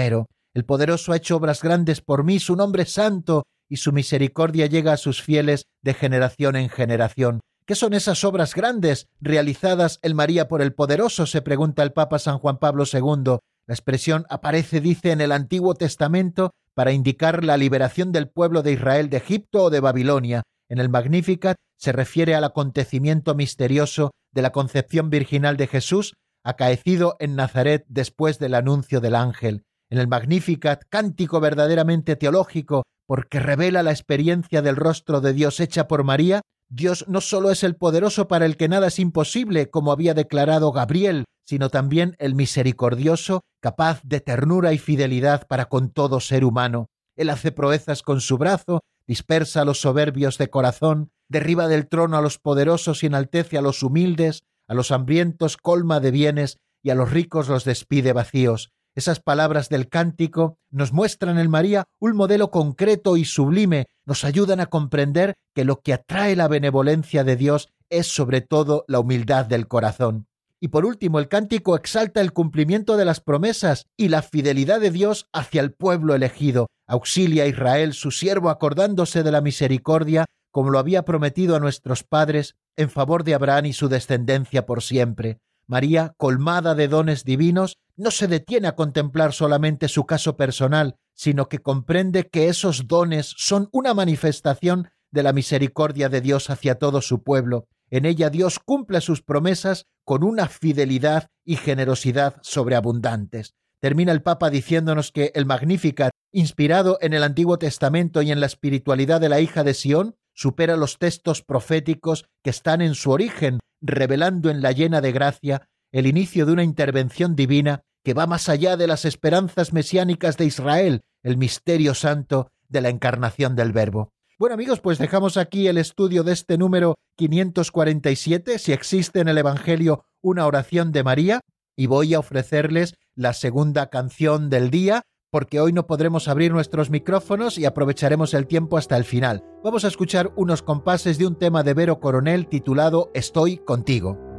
El poderoso ha hecho obras grandes por mí, su nombre santo, y su misericordia llega a sus fieles de generación en generación. ¿Qué son esas obras grandes realizadas en María por el poderoso? se pregunta el Papa San Juan Pablo II. La expresión aparece, dice, en el Antiguo Testamento para indicar la liberación del pueblo de Israel de Egipto o de Babilonia. En el Magnificat se refiere al acontecimiento misterioso de la concepción virginal de Jesús, acaecido en Nazaret después del anuncio del ángel. En el Magnificat, cántico verdaderamente teológico, porque revela la experiencia del rostro de Dios hecha por María, Dios no solo es el poderoso para el que nada es imposible, como había declarado Gabriel, sino también el misericordioso, capaz de ternura y fidelidad para con todo ser humano. Él hace proezas con su brazo, dispersa a los soberbios de corazón, derriba del trono a los poderosos y enaltece a los humildes, a los hambrientos colma de bienes y a los ricos los despide vacíos. Esas palabras del cántico nos muestran en María un modelo concreto y sublime, nos ayudan a comprender que lo que atrae la benevolencia de Dios es sobre todo la humildad del corazón. Y por último, el cántico exalta el cumplimiento de las promesas y la fidelidad de Dios hacia el pueblo elegido. Auxilia a Israel, su siervo, acordándose de la misericordia, como lo había prometido a nuestros padres, en favor de Abraham y su descendencia por siempre. María, colmada de dones divinos, no se detiene a contemplar solamente su caso personal, sino que comprende que esos dones son una manifestación de la misericordia de Dios hacia todo su pueblo, en ella Dios cumple sus promesas con una fidelidad y generosidad sobreabundantes. Termina el Papa diciéndonos que el Magnificat, inspirado en el Antiguo Testamento y en la espiritualidad de la hija de Sión, supera los textos proféticos que están en su origen, revelando en la llena de gracia el inicio de una intervención divina que va más allá de las esperanzas mesiánicas de Israel, el misterio santo de la encarnación del Verbo. Bueno amigos, pues dejamos aquí el estudio de este número 547, si existe en el Evangelio una oración de María, y voy a ofrecerles la segunda canción del día, porque hoy no podremos abrir nuestros micrófonos y aprovecharemos el tiempo hasta el final. Vamos a escuchar unos compases de un tema de Vero Coronel titulado Estoy contigo.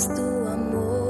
Persiste en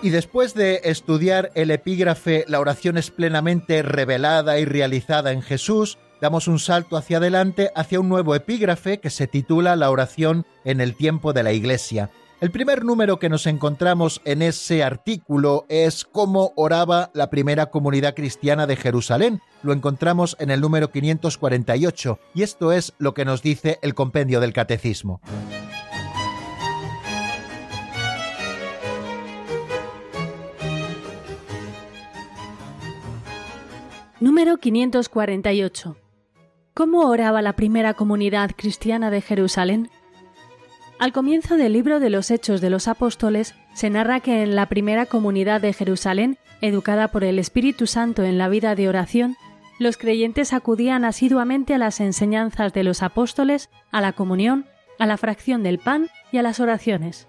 Y después de estudiar el epígrafe La oración es plenamente revelada y realizada en Jesús, damos un salto hacia adelante hacia un nuevo epígrafe que se titula La oración en el tiempo de la Iglesia. El primer número que nos encontramos en ese artículo es cómo oraba la primera comunidad cristiana de Jerusalén. Lo encontramos en el número 548 y esto es lo que nos dice el compendio del Catecismo. Número 548. ¿Cómo oraba la primera comunidad cristiana de Jerusalén? Al comienzo del libro de los Hechos de los Apóstoles se narra que en la primera comunidad de Jerusalén, educada por el Espíritu Santo en la vida de oración, los creyentes acudían asiduamente a las enseñanzas de los apóstoles, a la comunión, a la fracción del pan y a las oraciones.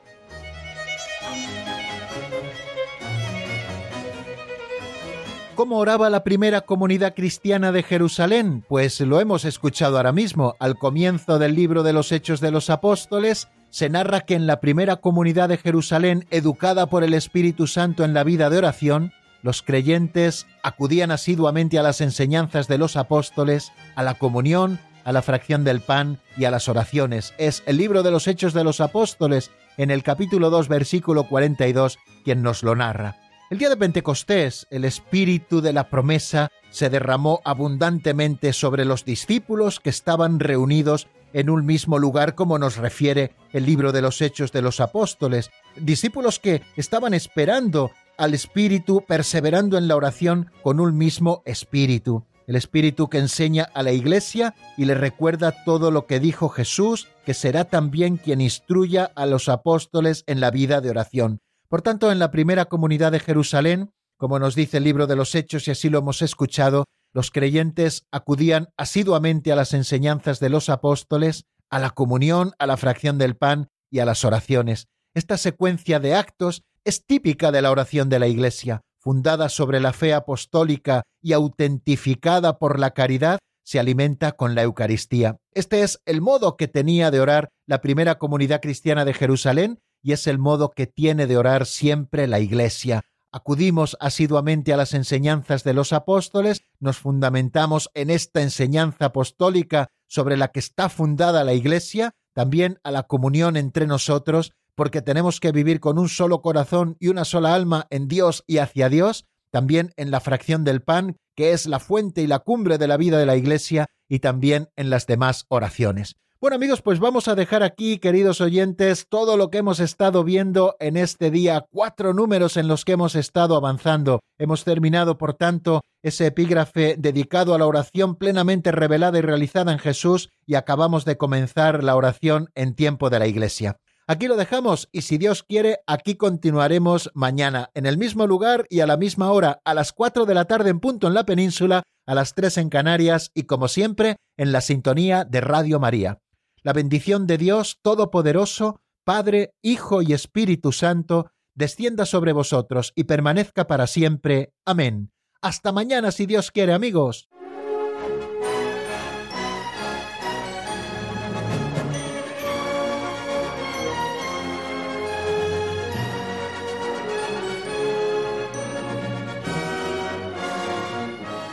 ¿Cómo oraba la primera comunidad cristiana de Jerusalén? Pues lo hemos escuchado ahora mismo. Al comienzo del libro de los Hechos de los Apóstoles se narra que en la primera comunidad de Jerusalén, educada por el Espíritu Santo en la vida de oración, los creyentes acudían asiduamente a las enseñanzas de los apóstoles, a la comunión, a la fracción del pan y a las oraciones. Es el libro de los Hechos de los Apóstoles, en el capítulo 2, versículo 42, quien nos lo narra. El día de Pentecostés, el espíritu de la promesa se derramó abundantemente sobre los discípulos que estaban reunidos en un mismo lugar como nos refiere el libro de los Hechos de los Apóstoles, discípulos que estaban esperando al Espíritu, perseverando en la oración con un mismo Espíritu, el Espíritu que enseña a la Iglesia y le recuerda todo lo que dijo Jesús, que será también quien instruya a los apóstoles en la vida de oración. Por tanto, en la primera comunidad de Jerusalén, como nos dice el libro de los Hechos y así lo hemos escuchado, los creyentes acudían asiduamente a las enseñanzas de los apóstoles, a la comunión, a la fracción del pan y a las oraciones. Esta secuencia de actos es típica de la oración de la Iglesia, fundada sobre la fe apostólica y autentificada por la caridad, se alimenta con la Eucaristía. Este es el modo que tenía de orar la primera comunidad cristiana de Jerusalén y es el modo que tiene de orar siempre la Iglesia. Acudimos asiduamente a las enseñanzas de los apóstoles, nos fundamentamos en esta enseñanza apostólica sobre la que está fundada la Iglesia, también a la comunión entre nosotros, porque tenemos que vivir con un solo corazón y una sola alma en Dios y hacia Dios, también en la fracción del pan, que es la fuente y la cumbre de la vida de la Iglesia, y también en las demás oraciones. Bueno amigos, pues vamos a dejar aquí, queridos oyentes, todo lo que hemos estado viendo en este día, cuatro números en los que hemos estado avanzando. Hemos terminado, por tanto, ese epígrafe dedicado a la oración plenamente revelada y realizada en Jesús y acabamos de comenzar la oración en tiempo de la Iglesia. Aquí lo dejamos y si Dios quiere, aquí continuaremos mañana, en el mismo lugar y a la misma hora, a las cuatro de la tarde en punto en la península, a las tres en Canarias y como siempre, en la sintonía de Radio María la bendición de Dios Todopoderoso, Padre, Hijo y Espíritu Santo, descienda sobre vosotros y permanezca para siempre. Amén. Hasta mañana si Dios quiere, amigos.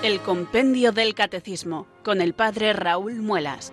El Compendio del Catecismo con el Padre Raúl Muelas.